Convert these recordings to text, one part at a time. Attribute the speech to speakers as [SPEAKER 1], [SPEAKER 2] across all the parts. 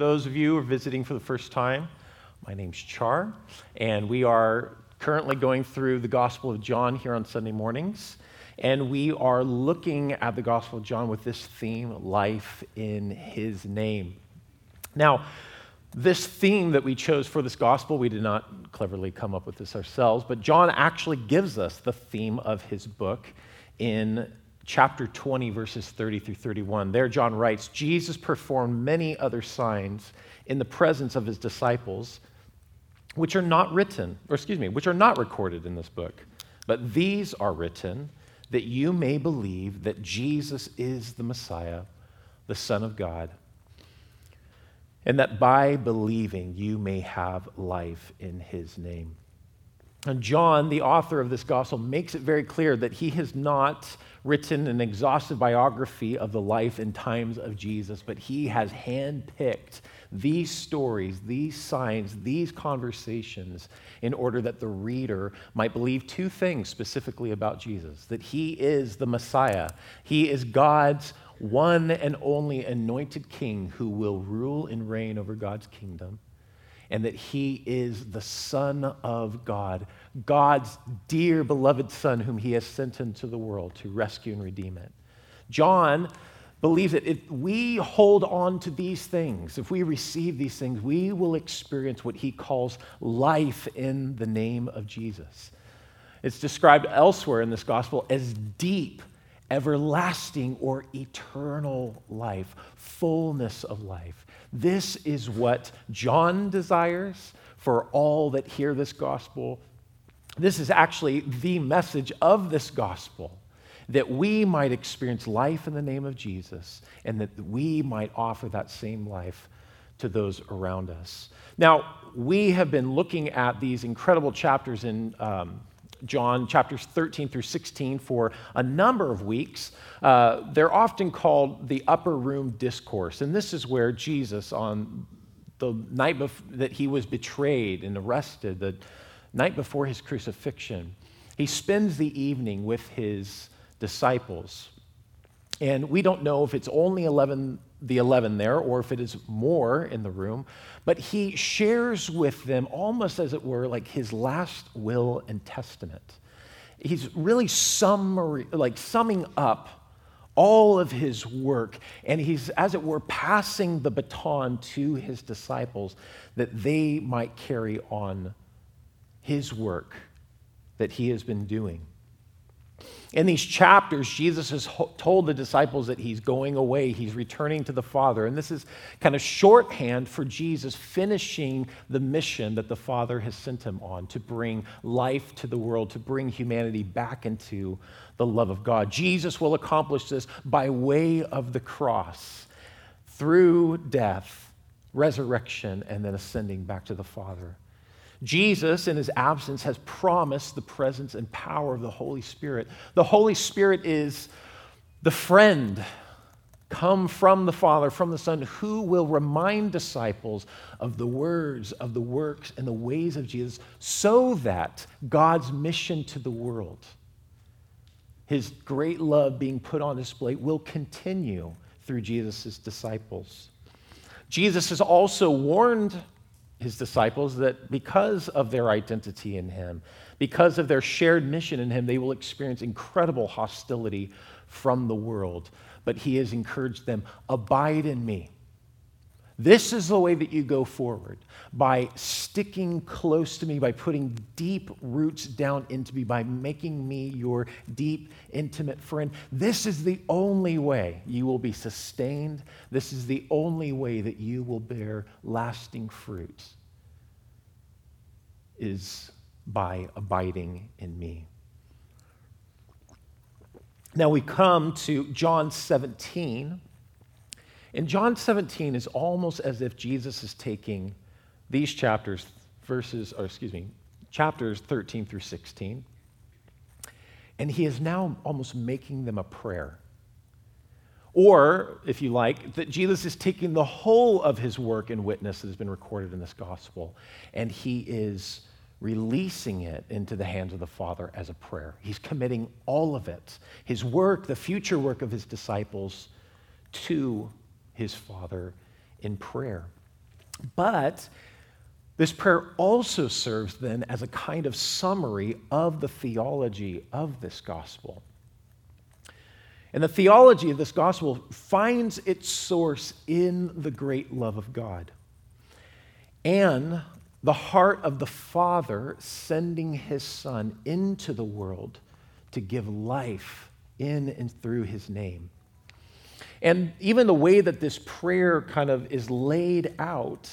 [SPEAKER 1] those of you who are visiting for the first time, my name's Char, and we are currently going through the Gospel of John here on Sunday mornings. And we are looking at the Gospel of John with this theme life in his name. Now, this theme that we chose for this gospel, we did not cleverly come up with this ourselves, but John actually gives us the theme of his book in chapter 20, verses 30 through 31. There, John writes Jesus performed many other signs in the presence of his disciples, which are not written, or excuse me, which are not recorded in this book. But these are written that you may believe that Jesus is the Messiah, the Son of God and that by believing you may have life in his name. And John, the author of this gospel, makes it very clear that he has not written an exhaustive biography of the life and times of Jesus, but he has handpicked these stories, these signs, these conversations in order that the reader might believe two things specifically about Jesus that he is the Messiah, he is God's one and only anointed king who will rule and reign over God's kingdom, and that he is the Son of God, God's dear beloved Son, whom he has sent into the world to rescue and redeem it. John believes that if we hold on to these things, if we receive these things, we will experience what he calls life in the name of Jesus. It's described elsewhere in this gospel as deep everlasting or eternal life, fullness of life. This is what John desires for all that hear this gospel. This is actually the message of this gospel that we might experience life in the name of Jesus and that we might offer that same life to those around us. Now, we have been looking at these incredible chapters in um, John chapters 13 through 16 for a number of weeks. Uh, they're often called the upper room discourse. And this is where Jesus, on the night bef- that he was betrayed and arrested, the night before his crucifixion, he spends the evening with his disciples. And we don't know if it's only 11 the 11 there or if it is more in the room, but he shares with them almost as it were like his last will and testament. He's really summary, like summing up all of his work, and he's, as it were, passing the baton to his disciples that they might carry on his work that he has been doing. In these chapters, Jesus has told the disciples that he's going away, he's returning to the Father. And this is kind of shorthand for Jesus finishing the mission that the Father has sent him on to bring life to the world, to bring humanity back into the love of God. Jesus will accomplish this by way of the cross, through death, resurrection, and then ascending back to the Father. Jesus, in his absence, has promised the presence and power of the Holy Spirit. The Holy Spirit is the friend come from the Father, from the Son, who will remind disciples of the words, of the works, and the ways of Jesus so that God's mission to the world, his great love being put on display, will continue through Jesus' disciples. Jesus has also warned his disciples that because of their identity in him, because of their shared mission in him, they will experience incredible hostility from the world. But he has encouraged them abide in me. This is the way that you go forward by sticking close to me, by putting deep roots down into me, by making me your deep, intimate friend. This is the only way you will be sustained. This is the only way that you will bear lasting fruit is by abiding in me. Now we come to John 17 in John 17 is almost as if Jesus is taking these chapters, verses, or excuse me, chapters 13 through 16, and he is now almost making them a prayer. Or, if you like, that Jesus is taking the whole of his work and witness that has been recorded in this gospel, and he is releasing it into the hands of the Father as a prayer. He's committing all of it, his work, the future work of his disciples, to his Father in prayer. But this prayer also serves then as a kind of summary of the theology of this gospel. And the theology of this gospel finds its source in the great love of God and the heart of the Father sending his Son into the world to give life in and through his name. And even the way that this prayer kind of is laid out,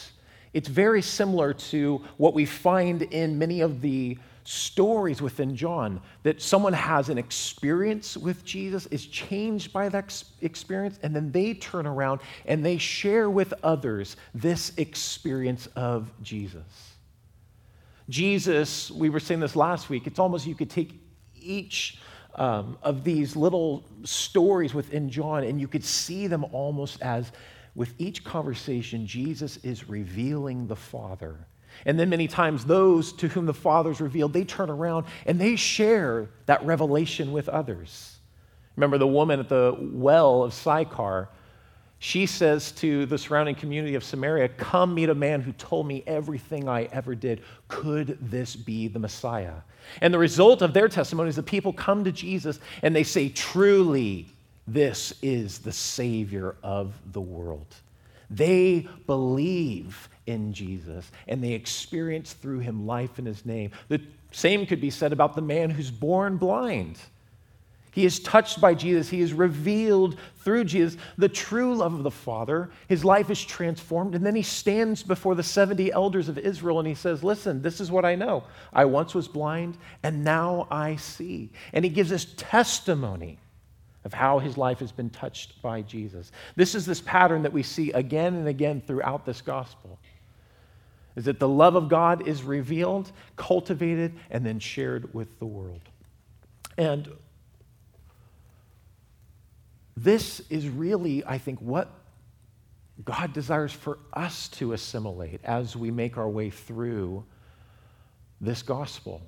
[SPEAKER 1] it's very similar to what we find in many of the stories within John that someone has an experience with Jesus, is changed by that experience, and then they turn around and they share with others this experience of Jesus. Jesus, we were saying this last week, it's almost you could take each um, of these little stories within John and you could see them almost as with each conversation, Jesus is revealing the Father and then many times, those to whom the Father's revealed, they turn around and they share that revelation with others. Remember the woman at the well of Sychar? She says to the surrounding community of Samaria, Come meet a man who told me everything I ever did. Could this be the Messiah? And the result of their testimony is that people come to Jesus and they say, Truly, this is the Savior of the world. They believe in Jesus and they experience through him life in his name. The same could be said about the man who's born blind. He is touched by Jesus. He is revealed through Jesus the true love of the Father. His life is transformed. And then he stands before the 70 elders of Israel and he says, Listen, this is what I know. I once was blind and now I see. And he gives us testimony of how his life has been touched by Jesus. This is this pattern that we see again and again throughout this gospel. Is that the love of God is revealed, cultivated, and then shared with the world. And this is really, I think, what God desires for us to assimilate as we make our way through this gospel.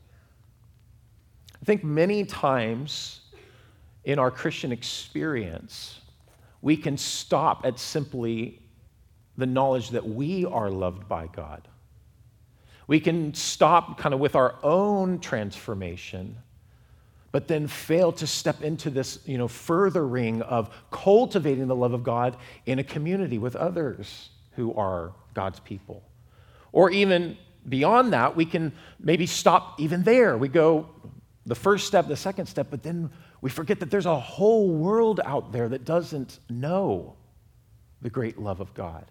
[SPEAKER 1] I think many times in our Christian experience, we can stop at simply the knowledge that we are loved by God. We can stop kind of with our own transformation, but then fail to step into this, you know, furthering of cultivating the love of God in a community with others who are God's people. Or even beyond that, we can maybe stop even there. We go the first step, the second step, but then we forget that there's a whole world out there that doesn't know the great love of God.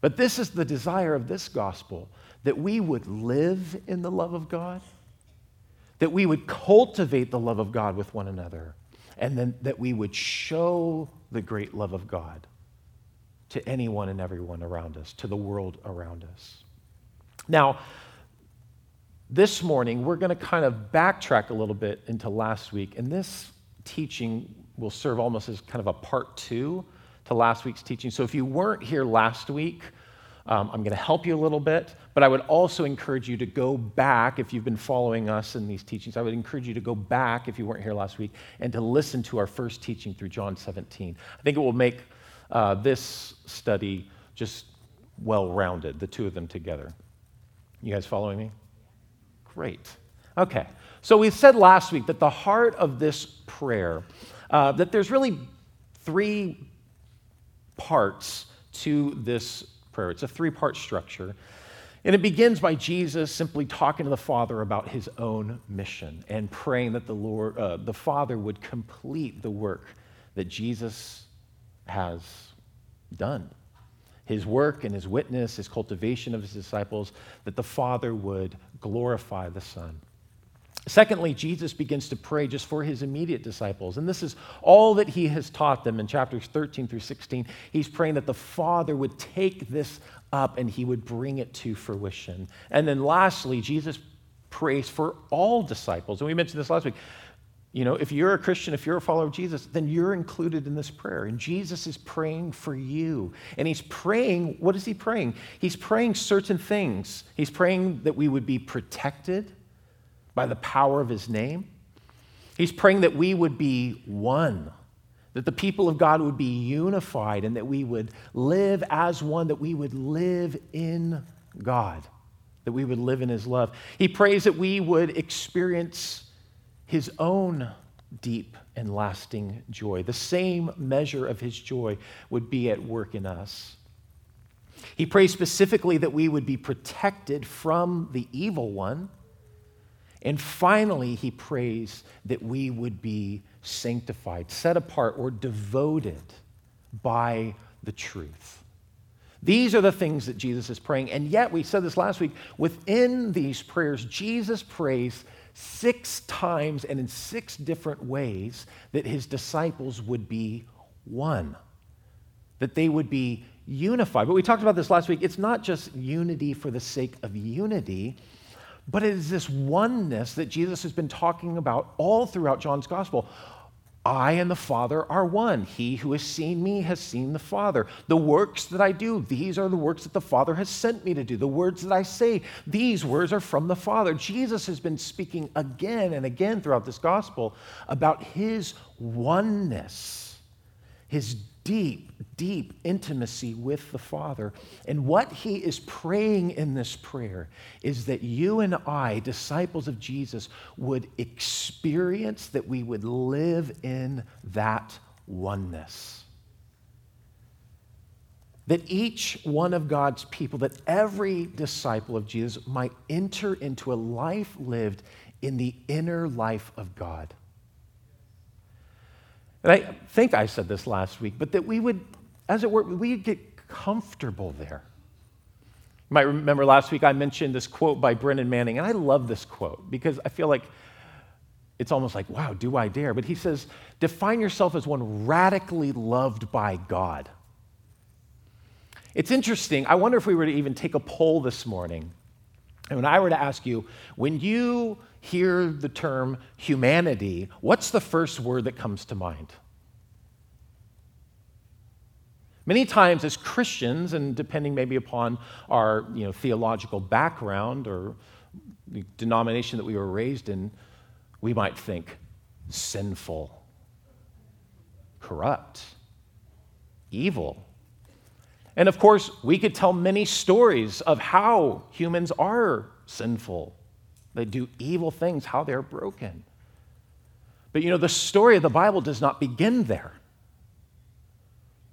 [SPEAKER 1] But this is the desire of this gospel that we would live in the love of God, that we would cultivate the love of God with one another, and then that we would show the great love of God to anyone and everyone around us, to the world around us. Now, this morning, we're going to kind of backtrack a little bit into last week, and this teaching will serve almost as kind of a part two to last week's teaching. So if you weren't here last week, um, I'm going to help you a little bit, but I would also encourage you to go back if you've been following us in these teachings. I would encourage you to go back if you weren't here last week and to listen to our first teaching through John 17. I think it will make uh, this study just well rounded, the two of them together. You guys following me? Great. Okay. So we said last week that the heart of this prayer, uh, that there's really three parts to this prayer. It's a three part structure. And it begins by Jesus simply talking to the Father about his own mission and praying that the, Lord, uh, the Father would complete the work that Jesus has done. His work and his witness, his cultivation of his disciples, that the Father would glorify the Son. Secondly, Jesus begins to pray just for his immediate disciples. And this is all that he has taught them in chapters 13 through 16. He's praying that the Father would take this up and he would bring it to fruition. And then lastly, Jesus prays for all disciples. And we mentioned this last week. You know, if you're a Christian, if you're a follower of Jesus, then you're included in this prayer. And Jesus is praying for you. And he's praying, what is he praying? He's praying certain things. He's praying that we would be protected by the power of his name. He's praying that we would be one, that the people of God would be unified and that we would live as one, that we would live in God, that we would live in His love. He prays that we would experience His own deep and lasting joy. The same measure of His joy would be at work in us. He prays specifically that we would be protected from the evil one. And finally, he prays that we would be sanctified, set apart, or devoted by the truth. These are the things that Jesus is praying. And yet, we said this last week, within these prayers, Jesus prays six times and in six different ways that his disciples would be one, that they would be unified. But we talked about this last week. It's not just unity for the sake of unity, but it is this oneness that Jesus has been talking about all throughout John's gospel. I and the Father are one. He who has seen me has seen the Father. The works that I do, these are the works that the Father has sent me to do. The words that I say, these words are from the Father. Jesus has been speaking again and again throughout this gospel about his oneness, his deep, deep intimacy with the Father. And what he is praying in this prayer is that you and I, disciples of Jesus, would experience that we would live in that oneness. That each one of God's people, that every disciple of Jesus might enter into a life lived in the inner life of God. And I think I said this last week, but that we would, as it were, we'd get comfortable there. You might remember last week I mentioned this quote by Brennan Manning, and I love this quote because I feel like it's almost like, wow, do I dare? But he says, define yourself as one radically loved by God. It's interesting. I wonder if we were to even take a poll this morning, and when I were to ask you, when you hear the term humanity, what's the first word that comes to mind? Many times, as Christians, and depending maybe upon our you know, theological background or the denomination that we were raised in, we might think sinful, corrupt, evil. And of course, we could tell many stories of how humans are sinful, they do evil things, how they're broken. But you know, the story of the Bible does not begin there.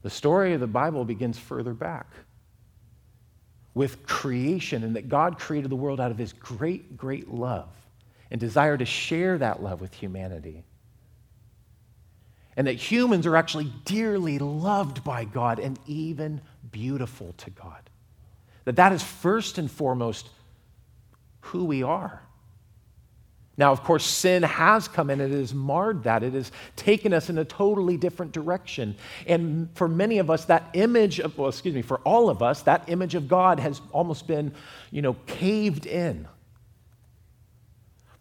[SPEAKER 1] The story of the Bible begins further back with creation and that God created the world out of his great, great love and desire to share that love with humanity. And that humans are actually dearly loved by God and even beautiful to God. That that is first and foremost who we are. Now, of course, sin has come and it has marred that. It has taken us in a totally different direction. And for many of us, that image of, well, excuse me, for all of us, that image of God has almost been, you know, caved in.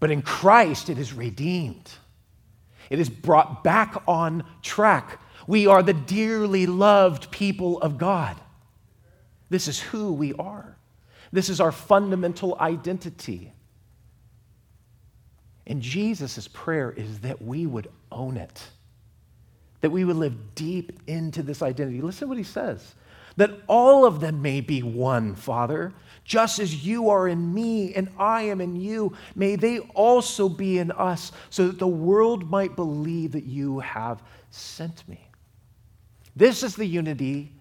[SPEAKER 1] But in Christ, it is redeemed, it is brought back on track. We are the dearly loved people of God. This is who we are, this is our fundamental identity. And Jesus' prayer is that we would own it, that we would live deep into this identity. Listen to what he says that all of them may be one, Father, just as you are in me and I am in you. May they also be in us, so that the world might believe that you have sent me. This is the unity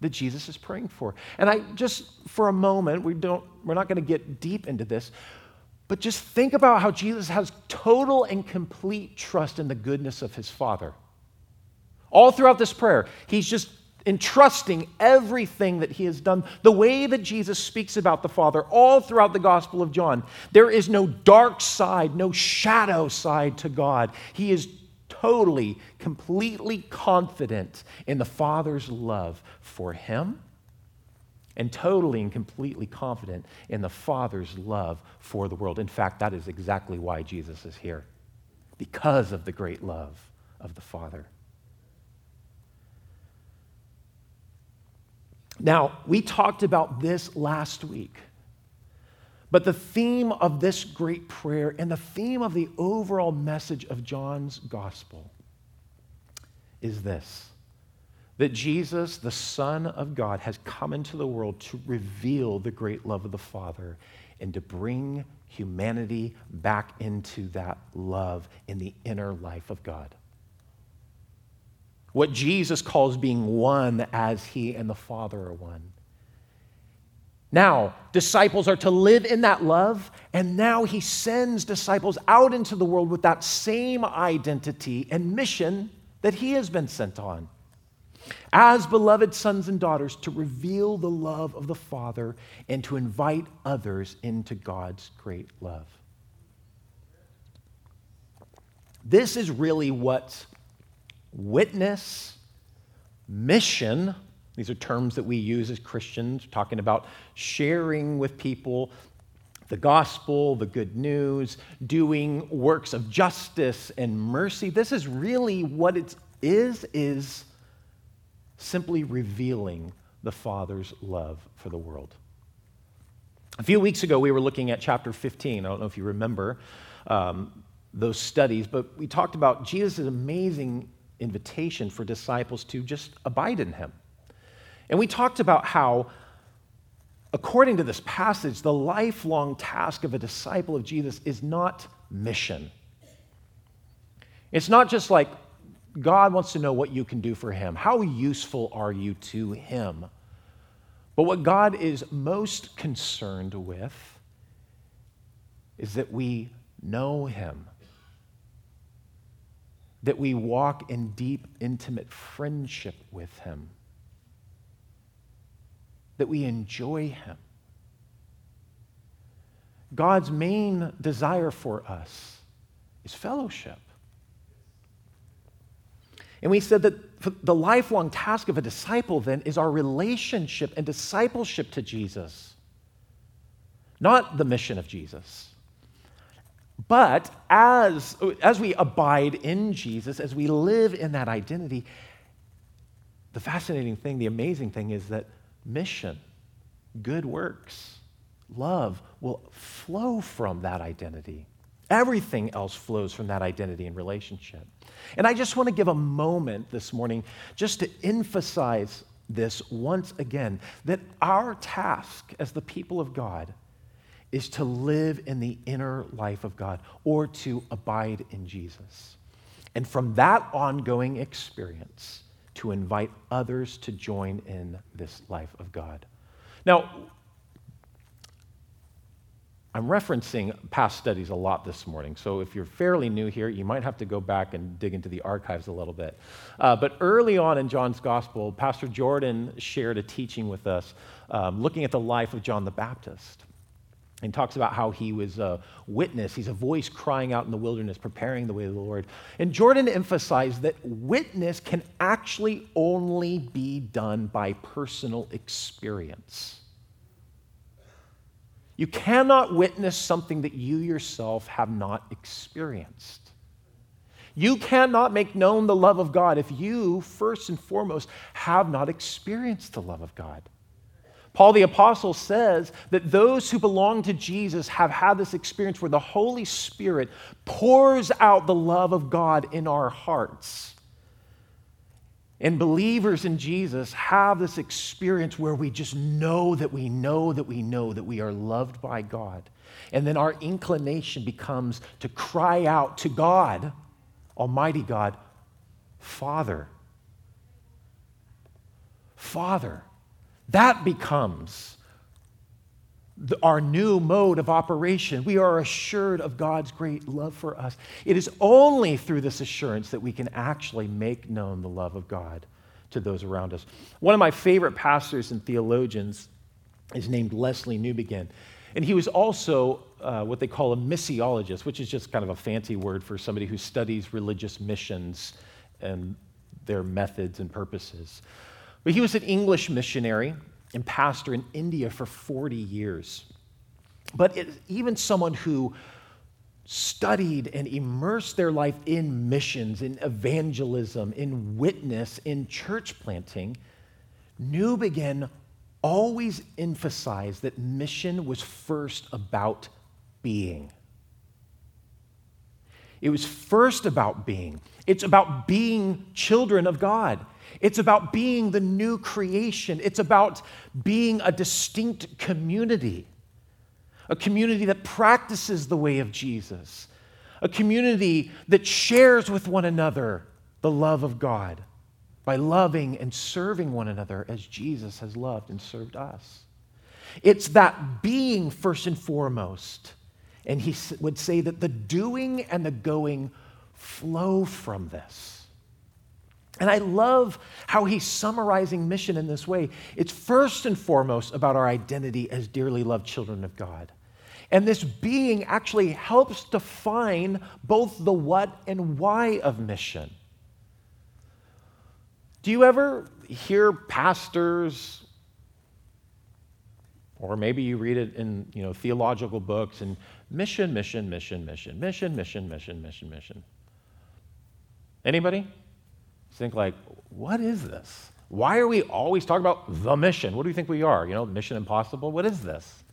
[SPEAKER 1] that Jesus is praying for. And I just for a moment, we don't we're not going to get deep into this, but just think about how Jesus has total and complete trust in the goodness of his Father. All throughout this prayer, he's just entrusting everything that he has done. The way that Jesus speaks about the Father all throughout the Gospel of John, there is no dark side, no shadow side to God. He is totally, completely confident in the Father's love for him and totally and completely confident in the Father's love for the world. In fact, that is exactly why Jesus is here, because of the great love of the Father. Now, we talked about this last week, but the theme of this great prayer and the theme of the overall message of John's gospel is this that Jesus, the Son of God, has come into the world to reveal the great love of the Father and to bring humanity back into that love in the inner life of God. What Jesus calls being one as he and the Father are one. Now, disciples are to live in that love, and now he sends disciples out into the world with that same identity and mission that he has been sent on. As beloved sons and daughters, to reveal the love of the Father and to invite others into God's great love. This is really what witness, mission, these are terms that we use as Christians, talking about sharing with people the gospel, the good news, doing works of justice and mercy. This is really what it is, is simply revealing the Father's love for the world. A few weeks ago, we were looking at chapter 15. I don't know if you remember um, those studies, but we talked about Jesus' amazing invitation for disciples to just abide in him. And we talked about how, according to this passage, the lifelong task of a disciple of Jesus is not mission. It's not just like God wants to know what you can do for him. How useful are you to him? But what God is most concerned with is that we know him that we walk in deep, intimate friendship with Him, that we enjoy Him. God's main desire for us is fellowship. And we said that the lifelong task of a disciple then is our relationship and discipleship to Jesus, not the mission of Jesus. But as, as we abide in Jesus, as we live in that identity, the fascinating thing, the amazing thing is that mission, good works, love will flow from that identity. Everything else flows from that identity and relationship. And I just want to give a moment this morning just to emphasize this once again that our task as the people of God is to live in the inner life of God or to abide in Jesus. And from that ongoing experience, to invite others to join in this life of God. Now, I'm referencing past studies a lot this morning, so if you're fairly new here, you might have to go back and dig into the archives a little bit. Uh, but early on in John's Gospel, Pastor Jordan shared a teaching with us um, looking at the life of John the Baptist and talks about how he was a witness. He's a voice crying out in the wilderness, preparing the way of the Lord. And Jordan emphasized that witness can actually only be done by personal experience. You cannot witness something that you yourself have not experienced. You cannot make known the love of God if you, first and foremost, have not experienced the love of God. Paul the Apostle says that those who belong to Jesus have had this experience where the Holy Spirit pours out the love of God in our hearts. And believers in Jesus have this experience where we just know that we know that we know that we are loved by God. And then our inclination becomes to cry out to God, Almighty God, Father. Father. That becomes our new mode of operation. We are assured of God's great love for us. It is only through this assurance that we can actually make known the love of God to those around us. One of my favorite pastors and theologians is named Lesslie Newbigin. And he was also uh, what they call a missiologist, which is just kind of a fancy word for somebody who studies religious missions and their methods and purposes. But he was an English missionary and pastor in India for 40 years. But it, even someone who studied and immersed their life in missions, in evangelism, in witness, in church planting, Newbigin always emphasized that mission was first about being. It was first about being. It's about being children of God. It's about being the new creation. It's about being a distinct community, a community that practices the way of Jesus, a community that shares with one another the love of God by loving and serving one another as Jesus has loved and served us. It's that being first and foremost. And he would say that the doing and the going flow from this. And I love how he's summarizing mission in this way. It's first and foremost about our identity as dearly loved children of God. And this being actually helps define both the what and why of mission. Do you ever hear pastors, or maybe you read it in you know, theological books, and mission, mission, mission, mission, mission, mission, mission, mission, mission? Anybody? Think like, what is this? Why are we always talking about the mission? What do you think we are? You know, Mission Impossible? What is this?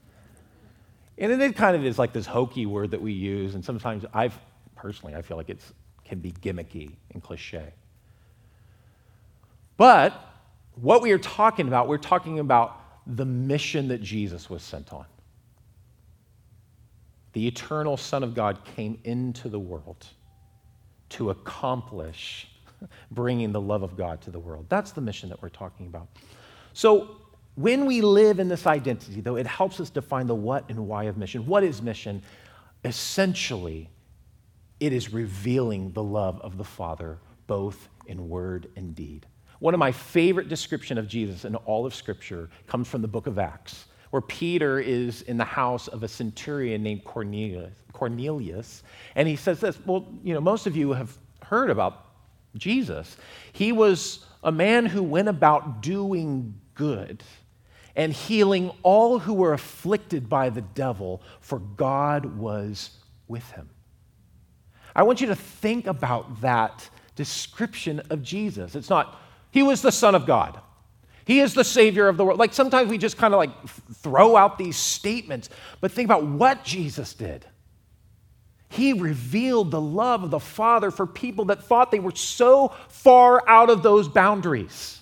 [SPEAKER 1] And it kind of is like this hokey word that we use, and sometimes I've personally I feel like it can be gimmicky and cliche. But what we are talking about, we're talking about the mission that Jesus was sent on. The eternal Son of God came into the world to accomplish bringing the love of God to the world. That's the mission that we're talking about. So, when we live in this identity, though, it helps us define the what and why of mission. What is mission? Essentially, it is revealing the love of the Father, both in word and deed. One of my favorite description of Jesus in all of Scripture comes from the book of Acts, where Peter is in the house of a centurion named Cornelius, Cornelius and he says this. Well, you know, most of you have heard about Jesus. He was a man who went about doing good and healing all who were afflicted by the devil, for God was with him. I want you to think about that description of Jesus. It's not, he was the Son of God. He is the Savior of the world. Like sometimes we just kind of like throw out these statements, but think about what Jesus did. He revealed the love of the Father for people that thought they were so far out of those boundaries.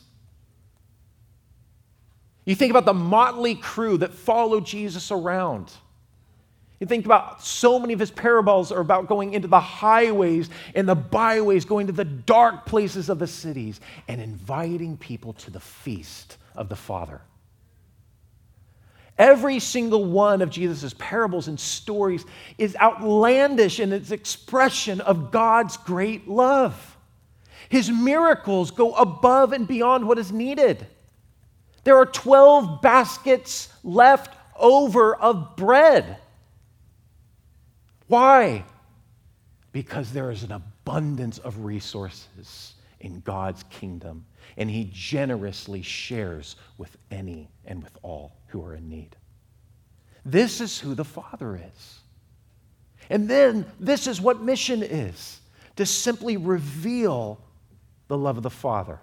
[SPEAKER 1] You think about the motley crew that followed Jesus around. You think about so many of his parables are about going into the highways and the byways, going to the dark places of the cities, and inviting people to the feast of the Father. Every single one of Jesus' parables and stories is outlandish in its expression of God's great love. His miracles go above and beyond what is needed. There are 12 baskets left over of bread. Why? Because there is an abundance of resources in God's kingdom, and He generously shares with any and with all who are in need. This is who the Father is. And then this is what mission is to simply reveal the love of the Father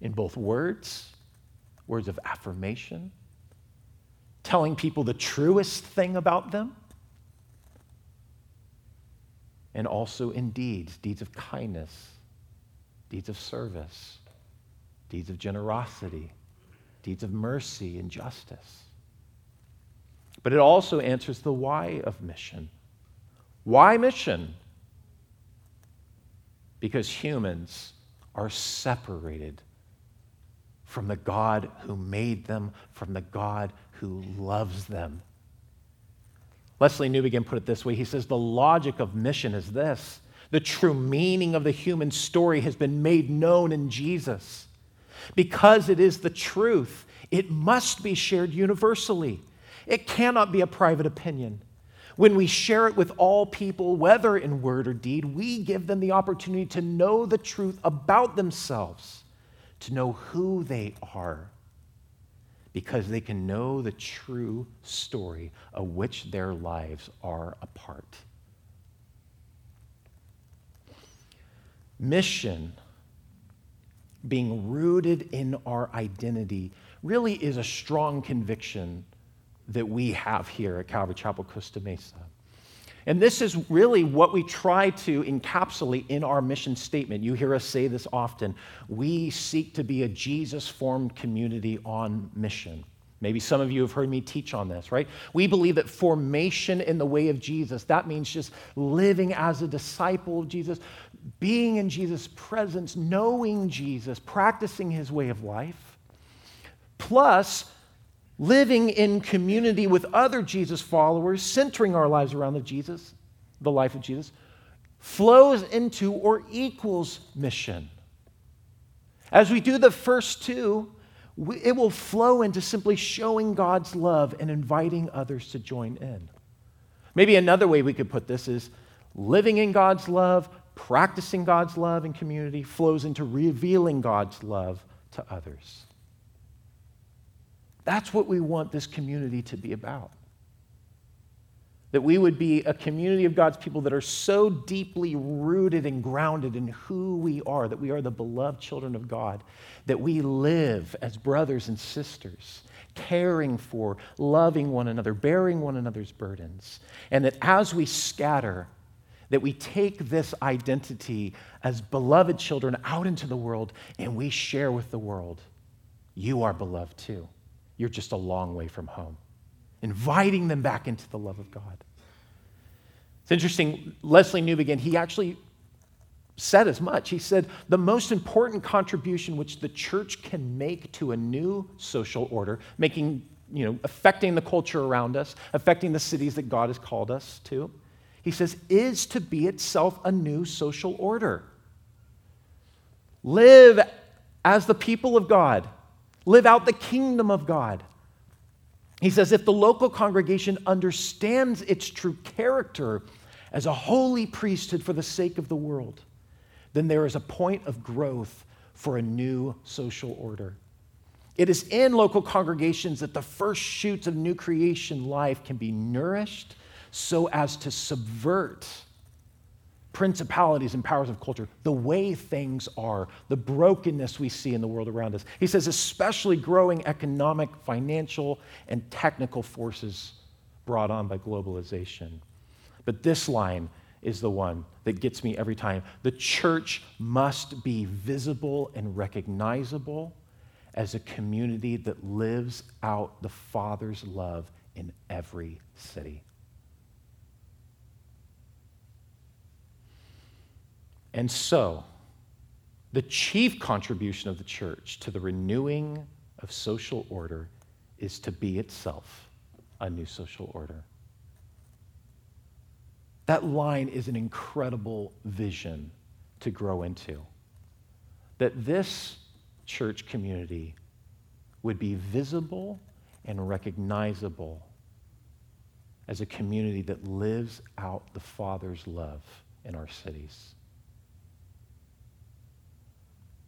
[SPEAKER 1] in both words, words of affirmation, telling people the truest thing about them, and also in deeds, deeds of kindness, deeds of service, deeds of generosity, deeds of mercy and justice. But it also answers the why of mission. Why mission? Because humans are separated from the God who made them, from the God who loves them. Lesslie Newbigin put it this way he says, The logic of mission is this the true meaning of the human story has been made known in Jesus. Because it is the truth, it must be shared universally. It cannot be a private opinion. When we share it with all people, whether in word or deed, we give them the opportunity to know the truth about themselves, to know who they are, because they can know the true story of which their lives are a part. Mission being rooted in our identity really is a strong conviction that we have here at Calvary Chapel Costa Mesa. And this is really what we try to encapsulate in our mission statement. You hear us say this often. We seek to be a Jesus formed community on mission. Maybe some of you have heard me teach on this, right? We believe that formation in the way of Jesus, that means just living as a disciple of Jesus, being in Jesus' presence, knowing Jesus, practicing his way of life, plus living in community with other Jesus followers, centering our lives around the Jesus, the life of Jesus, flows into or equals mission. As we do the first two, it will flow into simply showing God's love and inviting others to join in. Maybe another way we could put this is living in God's love, practicing God's love in community flows into revealing God's love to others. That's what we want this community to be about. That we would be a community of God's people that are so deeply rooted and grounded in who we are, that we are the beloved children of God, that we live as brothers and sisters, caring for, loving one another, bearing one another's burdens. And that as we scatter, that we take this identity as beloved children out into the world and we share with the world. You are beloved too. You're just a long way from home inviting them back into the love of God. It's interesting, Lesslie Newbigin, he actually said as much. He said, the most important contribution which the church can make to a new social order, making, you know, affecting the culture around us, affecting the cities that God has called us to, he says, is to be itself a new social order. Live as the people of God, live out the kingdom of God. He says, if the local congregation understands its true character as a holy priesthood for the sake of the world, then there is a point of growth for a new social order. It is in local congregations that the first shoots of new creation life can be nourished so as to subvert principalities and powers of culture, the way things are, the brokenness we see in the world around us. He says, especially growing economic, financial, and technical forces brought on by globalization. But this line is the one that gets me every time. The church must be visible and recognizable as a community that lives out the Father's love in every city. And so, the chief contribution of the church to the renewing of social order is to be itself a new social order. That line is an incredible vision to grow into. That this church community would be visible and recognizable as a community that lives out the Father's love in our cities.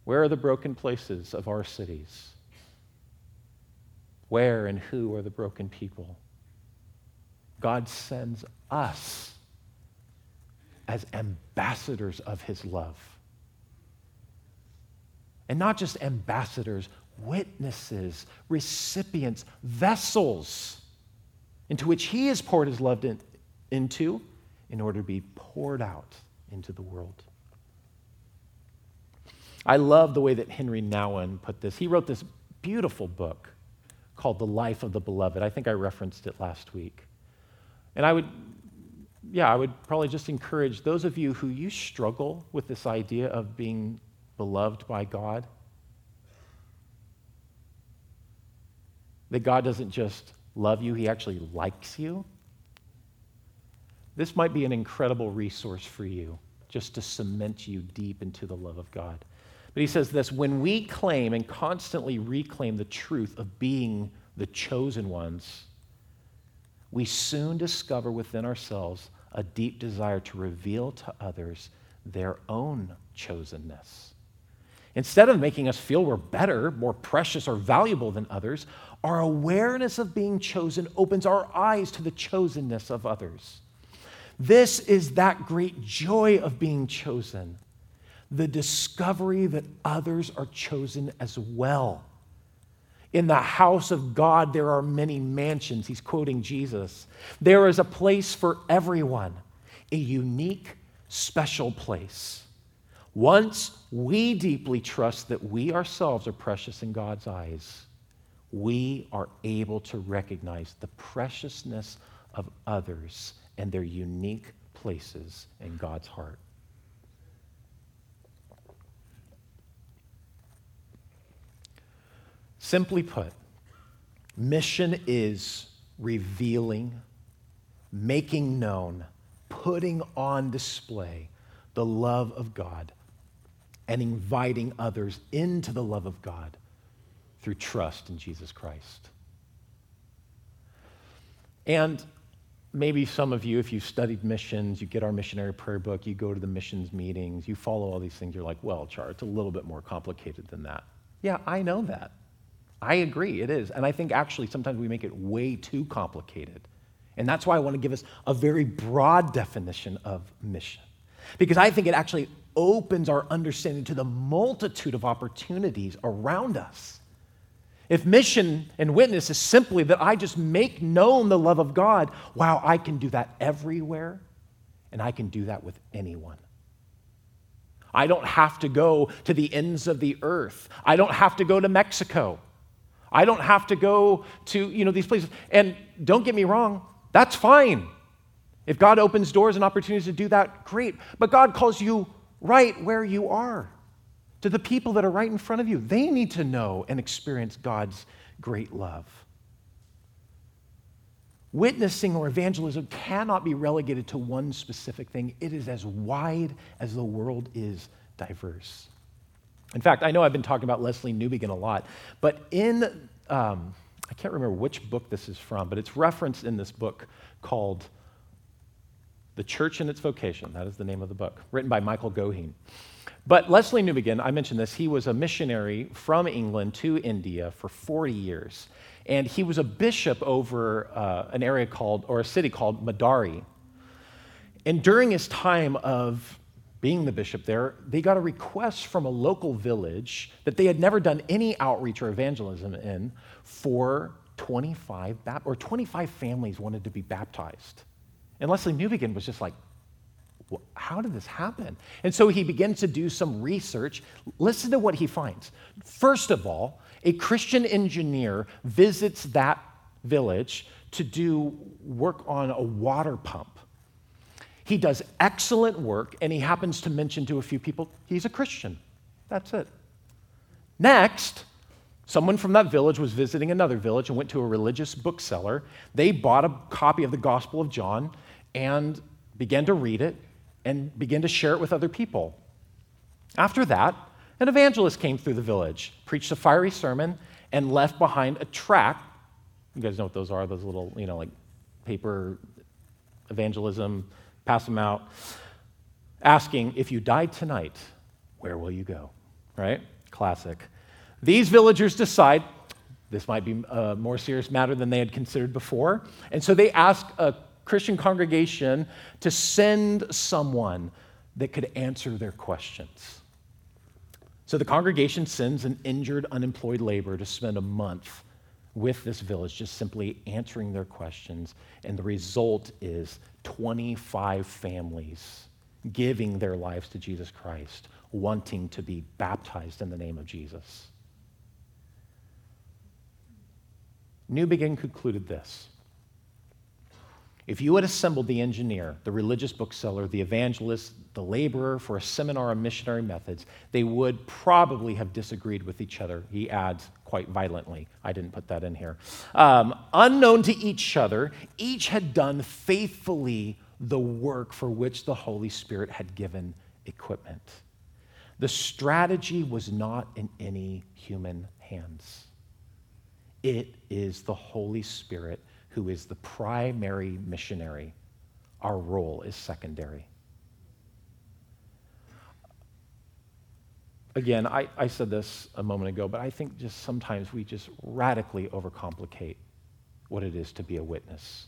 [SPEAKER 1] Where are the broken places of our cities? Where and who are the broken people? God sends us as ambassadors of his love. And not just ambassadors, witnesses, recipients, vessels into which he has poured his love in, into in order to be poured out into the world. I love the way that Henri Nouwen put this. He wrote this beautiful book called The Life of the Beloved. I think I referenced it last week. And I would, yeah, I would probably just encourage those of you who you struggle with this idea of being beloved by God, that God doesn't just love you, He actually likes you. This might be an incredible resource for you just to cement you deep into the love of God. But he says this when we claim and constantly reclaim the truth of being the chosen ones, we soon discover within ourselves a deep desire to reveal to others their own chosenness. Instead of making us feel we're better, more precious, or valuable than others, our awareness of being chosen opens our eyes to the chosenness of others. This is that great joy of being chosen the discovery that others are chosen as well. In the house of God, there are many mansions. He's quoting Jesus. There is a place for everyone, a unique, special place. Once we deeply trust that we ourselves are precious in God's eyes, we are able to recognize the preciousness of others and their unique places in God's heart. Simply put, mission is revealing, making known, putting on display the love of God and inviting others into the love of God through trust in Jesus Christ. And maybe some of you, if you've studied missions, you get our missionary prayer book, you go to the missions meetings, you follow all these things, you're like, well, Char, it's a little bit more complicated than that. Yeah, I know that. I agree, it is. And I think actually sometimes we make it way too complicated. And that's why I want to give us a very broad definition of mission. Because I think it actually opens our understanding to the multitude of opportunities around us. If mission and witness is simply that I just make known the love of God, wow, I can do that everywhere, and I can do that with anyone. I don't have to go to the ends of the earth. I don't have to go to Mexico. I don't have to go to, you know, these places. And don't get me wrong, that's fine. If God opens doors and opportunities to do that, great. But God calls you right where you are. To the people that are right in front of you, they need to know and experience God's great love. Witnessing or evangelism cannot be relegated to one specific thing. It is as wide as the world is diverse. In fact, I know I've been talking about Lesslie Newbigin a lot, but in, um, I can't remember which book this is from, but it's referenced in this book called The Church and Its Vocation. That is the name of the book, written by Michael Goheen. But Lesslie Newbigin, I mentioned this, he was a missionary from England to India for 40 years. And he was a bishop over uh, an area called, or a city called Madurai. And during his time of being the bishop there, they got a request from a local village that they had never done any outreach or evangelism in for 25 or 25 families wanted to be baptized. And Lesslie Newbigin was just like, how did this happen? And so he begins to do some research. Listen to what he finds. First of all, a Christian engineer visits that village to do work on a water pump. He does excellent work, and he happens to mention to a few people he's a Christian. That's it. Next, someone from that village was visiting another village and went to a religious bookseller. They bought a copy of the Gospel of John and began to read it and began to share it with other people. After that, an evangelist came through the village, preached a fiery sermon, and left behind a tract. You guys know what those are, those little, you know, like paper evangelism pass them out, asking, If you died tonight, where will you go? Right? Classic. These villagers decide this might be a more serious matter than they had considered before. And so they ask a Christian congregation to send someone that could answer their questions. So the congregation sends an injured, unemployed laborer to spend a month with this village, just simply answering their questions. And the result is 25 families giving their lives to Jesus Christ, wanting to be baptized in the name of Jesus. Newbigin concluded this. If you had assembled the engineer, the religious bookseller, the evangelist, the laborer for a seminar on missionary methods, they would probably have disagreed with each other. He adds quite violently. I didn't put that in here. Um, unknown to each other, each had done faithfully the work for which the Holy Spirit had given equipment. The strategy was not in any human hands, it is the Holy Spirit who is the primary missionary. Our role is secondary. Again, I, I said this a moment ago, but I think just sometimes we just radically overcomplicate what it is to be a witness.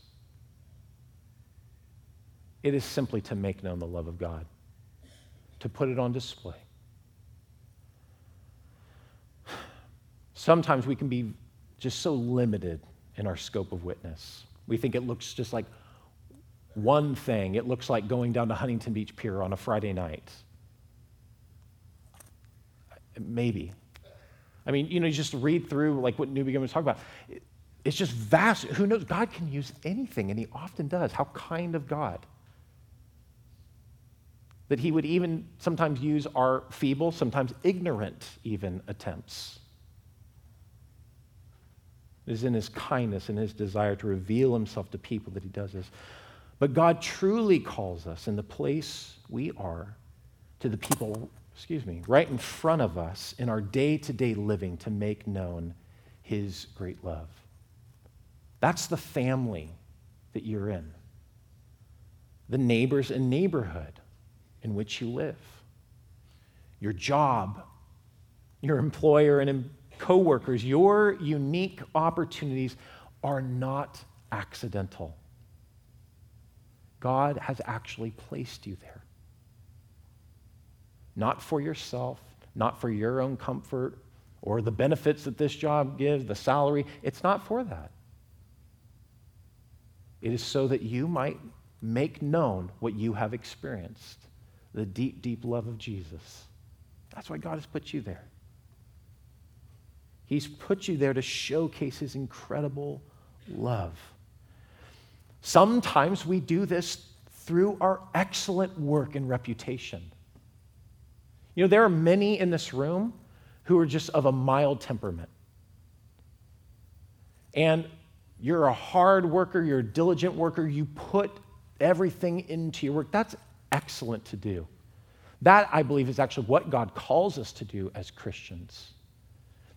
[SPEAKER 1] It is simply to make known the love of God, to put it on display. Sometimes we can be just so limited in our scope of witness. We think it looks just like one thing. It looks like going down to Huntington Beach Pier on a Friday night. Maybe. I mean, you know, you just read through like what Newbigin was talking about. It's just vast. Who knows? God can use anything, and He often does. How kind of God. That He would even sometimes use our feeble, sometimes ignorant, even attempts. It is in His kindness and His desire to reveal Himself to people that He does this. But God truly calls us in the place we are to the people, excuse me, right in front of us in our day to day living to make known His great love. That's the family that you're in, the neighbors and neighborhood in which you live, your job, your employer and coworkers, your unique opportunities are not accidental. God has actually placed you there. Not for yourself, not for your own comfort or the benefits that this job gives, the salary. It's not for that. It is so that you might make known what you have experienced the deep, deep love of Jesus. That's why God has put you there. He's put you there to showcase his incredible love. Sometimes we do this through our excellent work and reputation. You know, there are many in this room who are just of a mild temperament. And you're a hard worker, you're a diligent worker, you put everything into your work. That's excellent to do. That, I believe, is actually what God calls us to do as Christians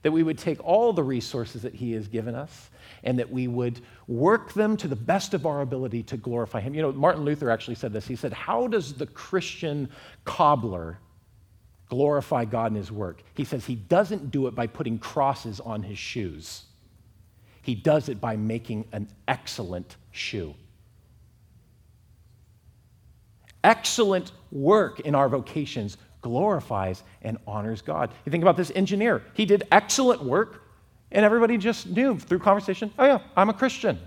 [SPEAKER 1] that we would take all the resources that He has given us and that we would work them to the best of our ability to glorify Him. You know, Martin Luther actually said this. He said, How does the Christian cobbler glorify God in his work? He says he doesn't do it by putting crosses on his shoes, he does it by making an excellent shoe. Excellent work in our vocations glorifies and honors God. You think about this engineer. He did excellent work, and everybody just knew through conversation, oh, yeah, I'm a Christian.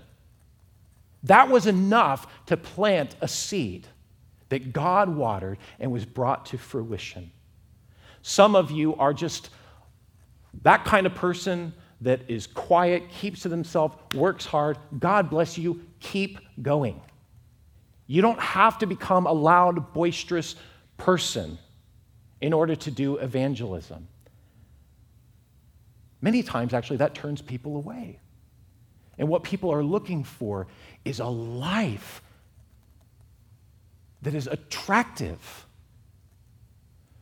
[SPEAKER 1] That was enough to plant a seed that God watered and was brought to fruition. Some of you are just that kind of person that is quiet, keeps to themselves, works hard. God bless you. Keep going. You don't have to become a loud, boisterous person in order to do evangelism. Many times, actually, that turns people away. And what people are looking for is a life that is attractive,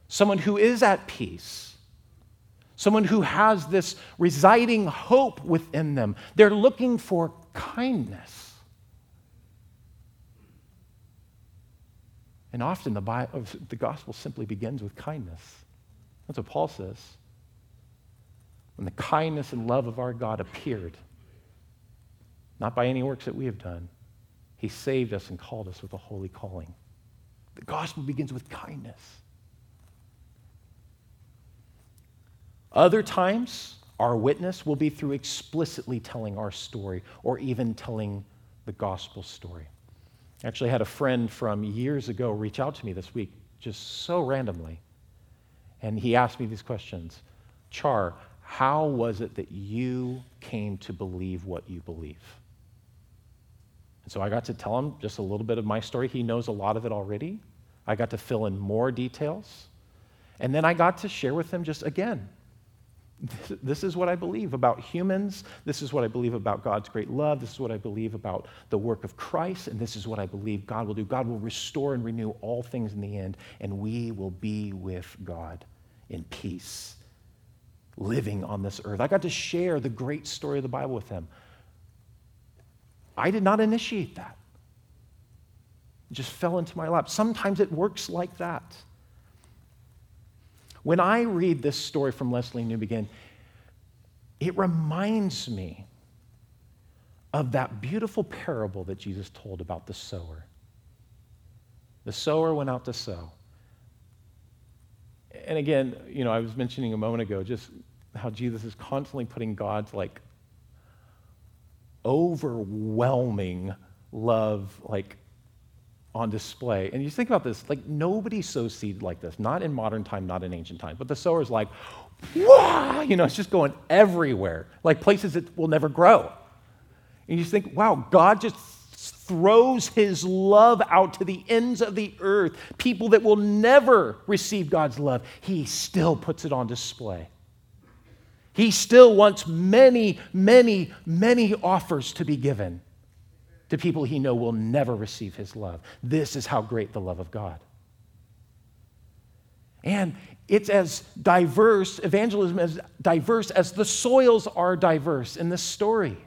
[SPEAKER 1] someone who is at peace, someone who has this residing hope within them. They're looking for kindness. And often the, Bible, the gospel simply begins with kindness. That's what Paul says. When the kindness and love of our God appeared, not by any works that we have done, he saved us and called us with a holy calling. The gospel begins with kindness. Other times, our witness will be through explicitly telling our story or even telling the gospel story. Actually had a friend from years ago reach out to me this week, just so randomly. And he asked me these questions Char, how was it that you came to believe what you believe? And so I got to tell him just a little bit of my story. He knows a lot of it already. I got to fill in more details. And then I got to share with him just again this is what I believe about humans. This is what I believe about God's great love. This is what I believe about the work of Christ. And this is what I believe God will do. God will restore and renew all things in the end, and we will be with God in peace, living on this earth. I got to share the great story of the Bible with him. I did not initiate that, it just fell into my lap. Sometimes it works like that. When I read this story from Lesslie Newbigin, it reminds me of that beautiful parable that Jesus told about the sower. The sower went out to sow. And again, you know, I was mentioning a moment ago just how Jesus is constantly putting God's like overwhelming love, like on display. And you think about this, like nobody sows seed like this, not in modern time, not in ancient times, but the sower's like, wow, you know, it's just going everywhere, like places that will never grow. And you think, wow, God just throws his love out to the ends of the earth. People that will never receive God's love, he still puts it on display. He still wants many, many, many offers to be given to people he know will never receive his love. This is how great the love of God. And it's as diverse, evangelism as diverse as the soils are diverse in this story.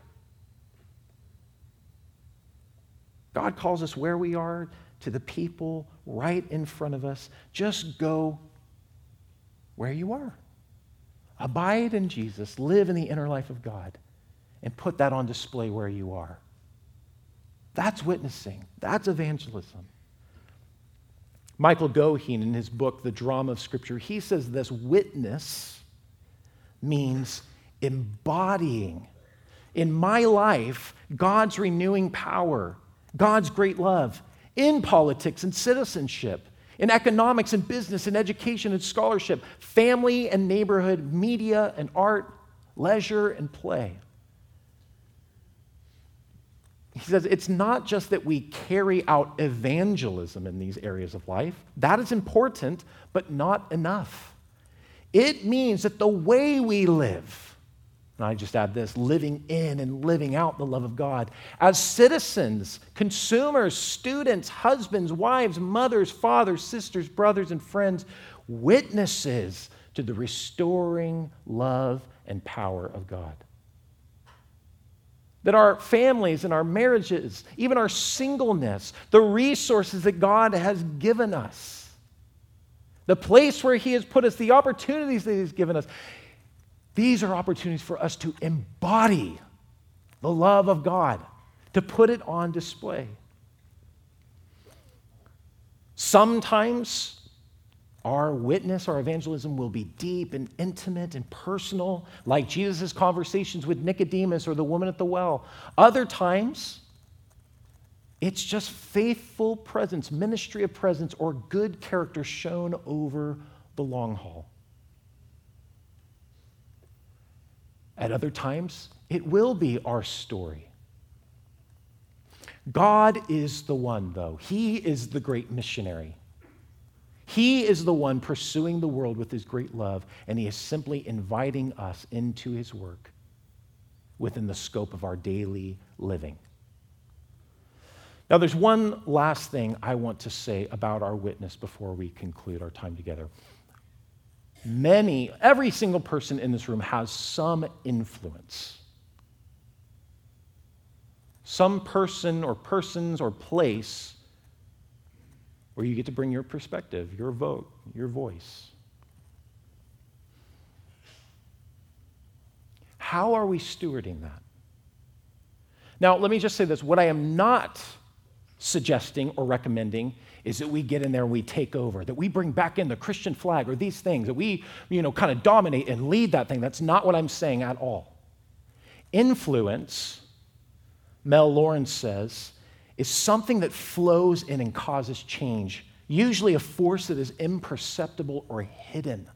[SPEAKER 1] God calls us where we are to the people right in front of us. Just go where you are. Abide in Jesus, live in the inner life of God, and put that on display where you are. That's witnessing, that's evangelism. Michael Goheen, in his book, The Drama of Scripture, he says this witness means embodying in my life God's renewing power God's great love in politics and citizenship, in economics and business and education and scholarship, family and neighborhood, media and art, leisure and play. He says it's not just that we carry out evangelism in these areas of life, that is important, but not enough. It means that the way we live, and I just add this living in and living out the love of God. As citizens, consumers, students, husbands, wives, mothers, fathers, sisters, brothers, and friends, witnesses to the restoring love and power of God. That our families and our marriages, even our singleness, the resources that God has given us, the place where He has put us, the opportunities that He's given us, these are opportunities for us to embody the love of God, to put it on display. Sometimes our witness, our evangelism will be deep and intimate and personal, like Jesus' conversations with Nicodemus or the woman at the well. Other times, it's just faithful presence, ministry of presence, or good character shown over the long haul. At other times, it will be our story. God is the one, though. He is the great missionary. He is the one pursuing the world with his great love, and he is simply inviting us into his work within the scope of our daily living. Now, there's one last thing I want to say about our witness before we conclude our time together many, every single person in this room has some influence. Some person or persons or place where you get to bring your perspective, your vote, your voice. How are we stewarding that? Now, let me just say this what I am not suggesting or recommending is that we get in there and we take over, that we bring back in the Christian flag or these things, that we, you know, kind of dominate and lead that thing. That's not what I'm saying at all. Influence, Mel Lawrence says, is something that flows in and causes change, usually a force that is imperceptible or hidden.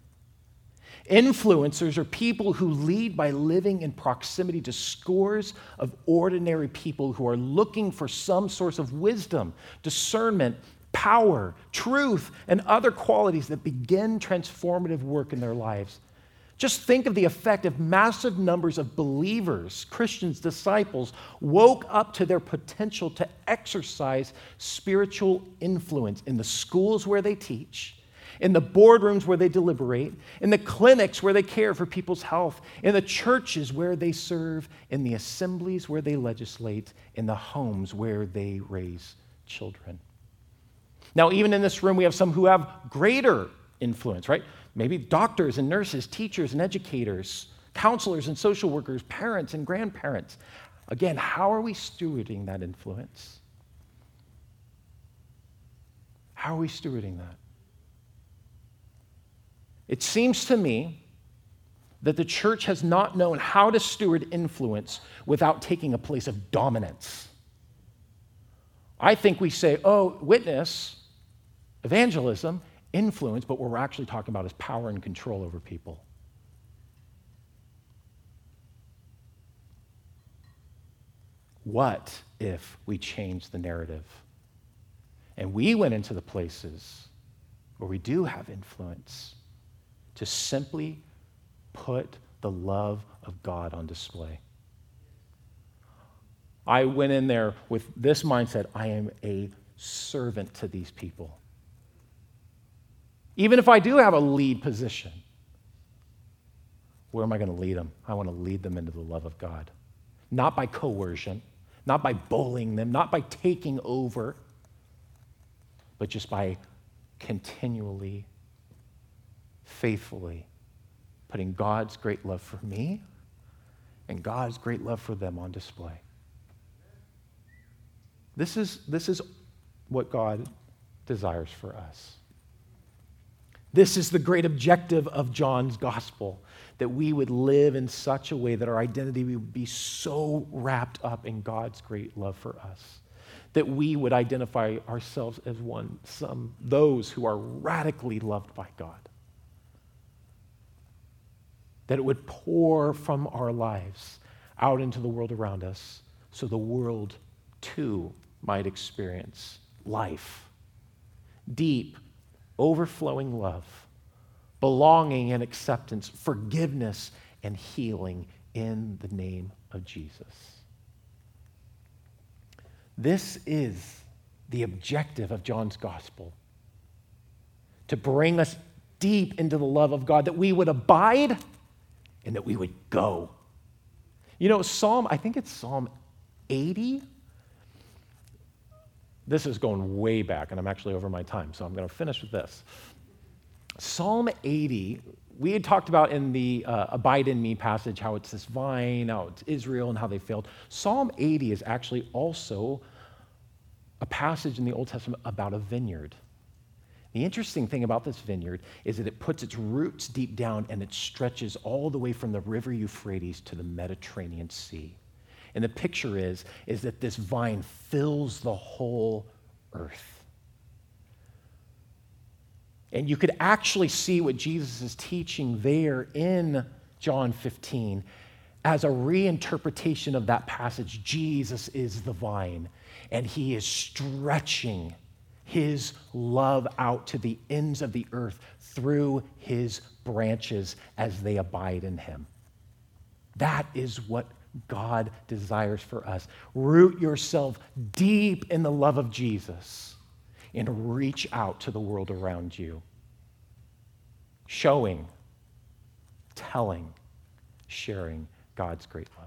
[SPEAKER 1] Influencers are people who lead by living in proximity to scores of ordinary people who are looking for some source of wisdom, discernment, power, truth, and other qualities that begin transformative work in their lives. Just think of the effect if massive numbers of believers, Christians, disciples, woke up to their potential to exercise spiritual influence in the schools where they teach, in the boardrooms where they deliberate, in the clinics where they care for people's health, in the churches where they serve, in the assemblies where they legislate, in the homes where they raise children. Now, even in this room, we have some who have greater influence, right? Maybe doctors and nurses, teachers and educators, counselors and social workers, parents and grandparents. Again, how are we stewarding that influence? How are we stewarding that? It seems to me that the church has not known how to steward influence without taking a place of dominance. I think we say, oh, witness, evangelism, influence, but what we're actually talking about is power and control over people. What if we change the narrative? And we went into the places where we do have influence to simply put the love of God on display. I went in there with this mindset I am a servant to these people. Even if I do have a lead position, where am I going to lead them? I want to lead them into the love of God. Not by coercion, not by bullying them, not by taking over, but just by continually, faithfully putting God's great love for me and God's great love for them on display. This is, this is what God desires for us. This is the great objective of John's gospel that we would live in such a way that our identity would be so wrapped up in God's great love for us that we would identify ourselves as one some those who are radically loved by God that it would pour from our lives out into the world around us so the world too might experience life. Deep, overflowing love, belonging and acceptance, forgiveness and healing in the name of Jesus. This is the objective of John's gospel to bring us deep into the love of God, that we would abide and that we would go. You know, Psalm, I think it's Psalm 80. This is going way back, and I'm actually over my time, so I'm going to finish with this. Psalm 80, we had talked about in the uh, Abide in Me passage how it's this vine, how it's Israel, and how they failed. Psalm 80 is actually also a passage in the Old Testament about a vineyard. The interesting thing about this vineyard is that it puts its roots deep down and it stretches all the way from the river Euphrates to the Mediterranean Sea. And the picture is, is that this vine fills the whole earth. And you could actually see what Jesus is teaching there in John 15 as a reinterpretation of that passage. Jesus is the vine, and he is stretching his love out to the ends of the earth through his branches as they abide in him. That is what God desires for us. Root yourself deep in the love of Jesus and reach out to the world around you, showing, telling, sharing God's great love.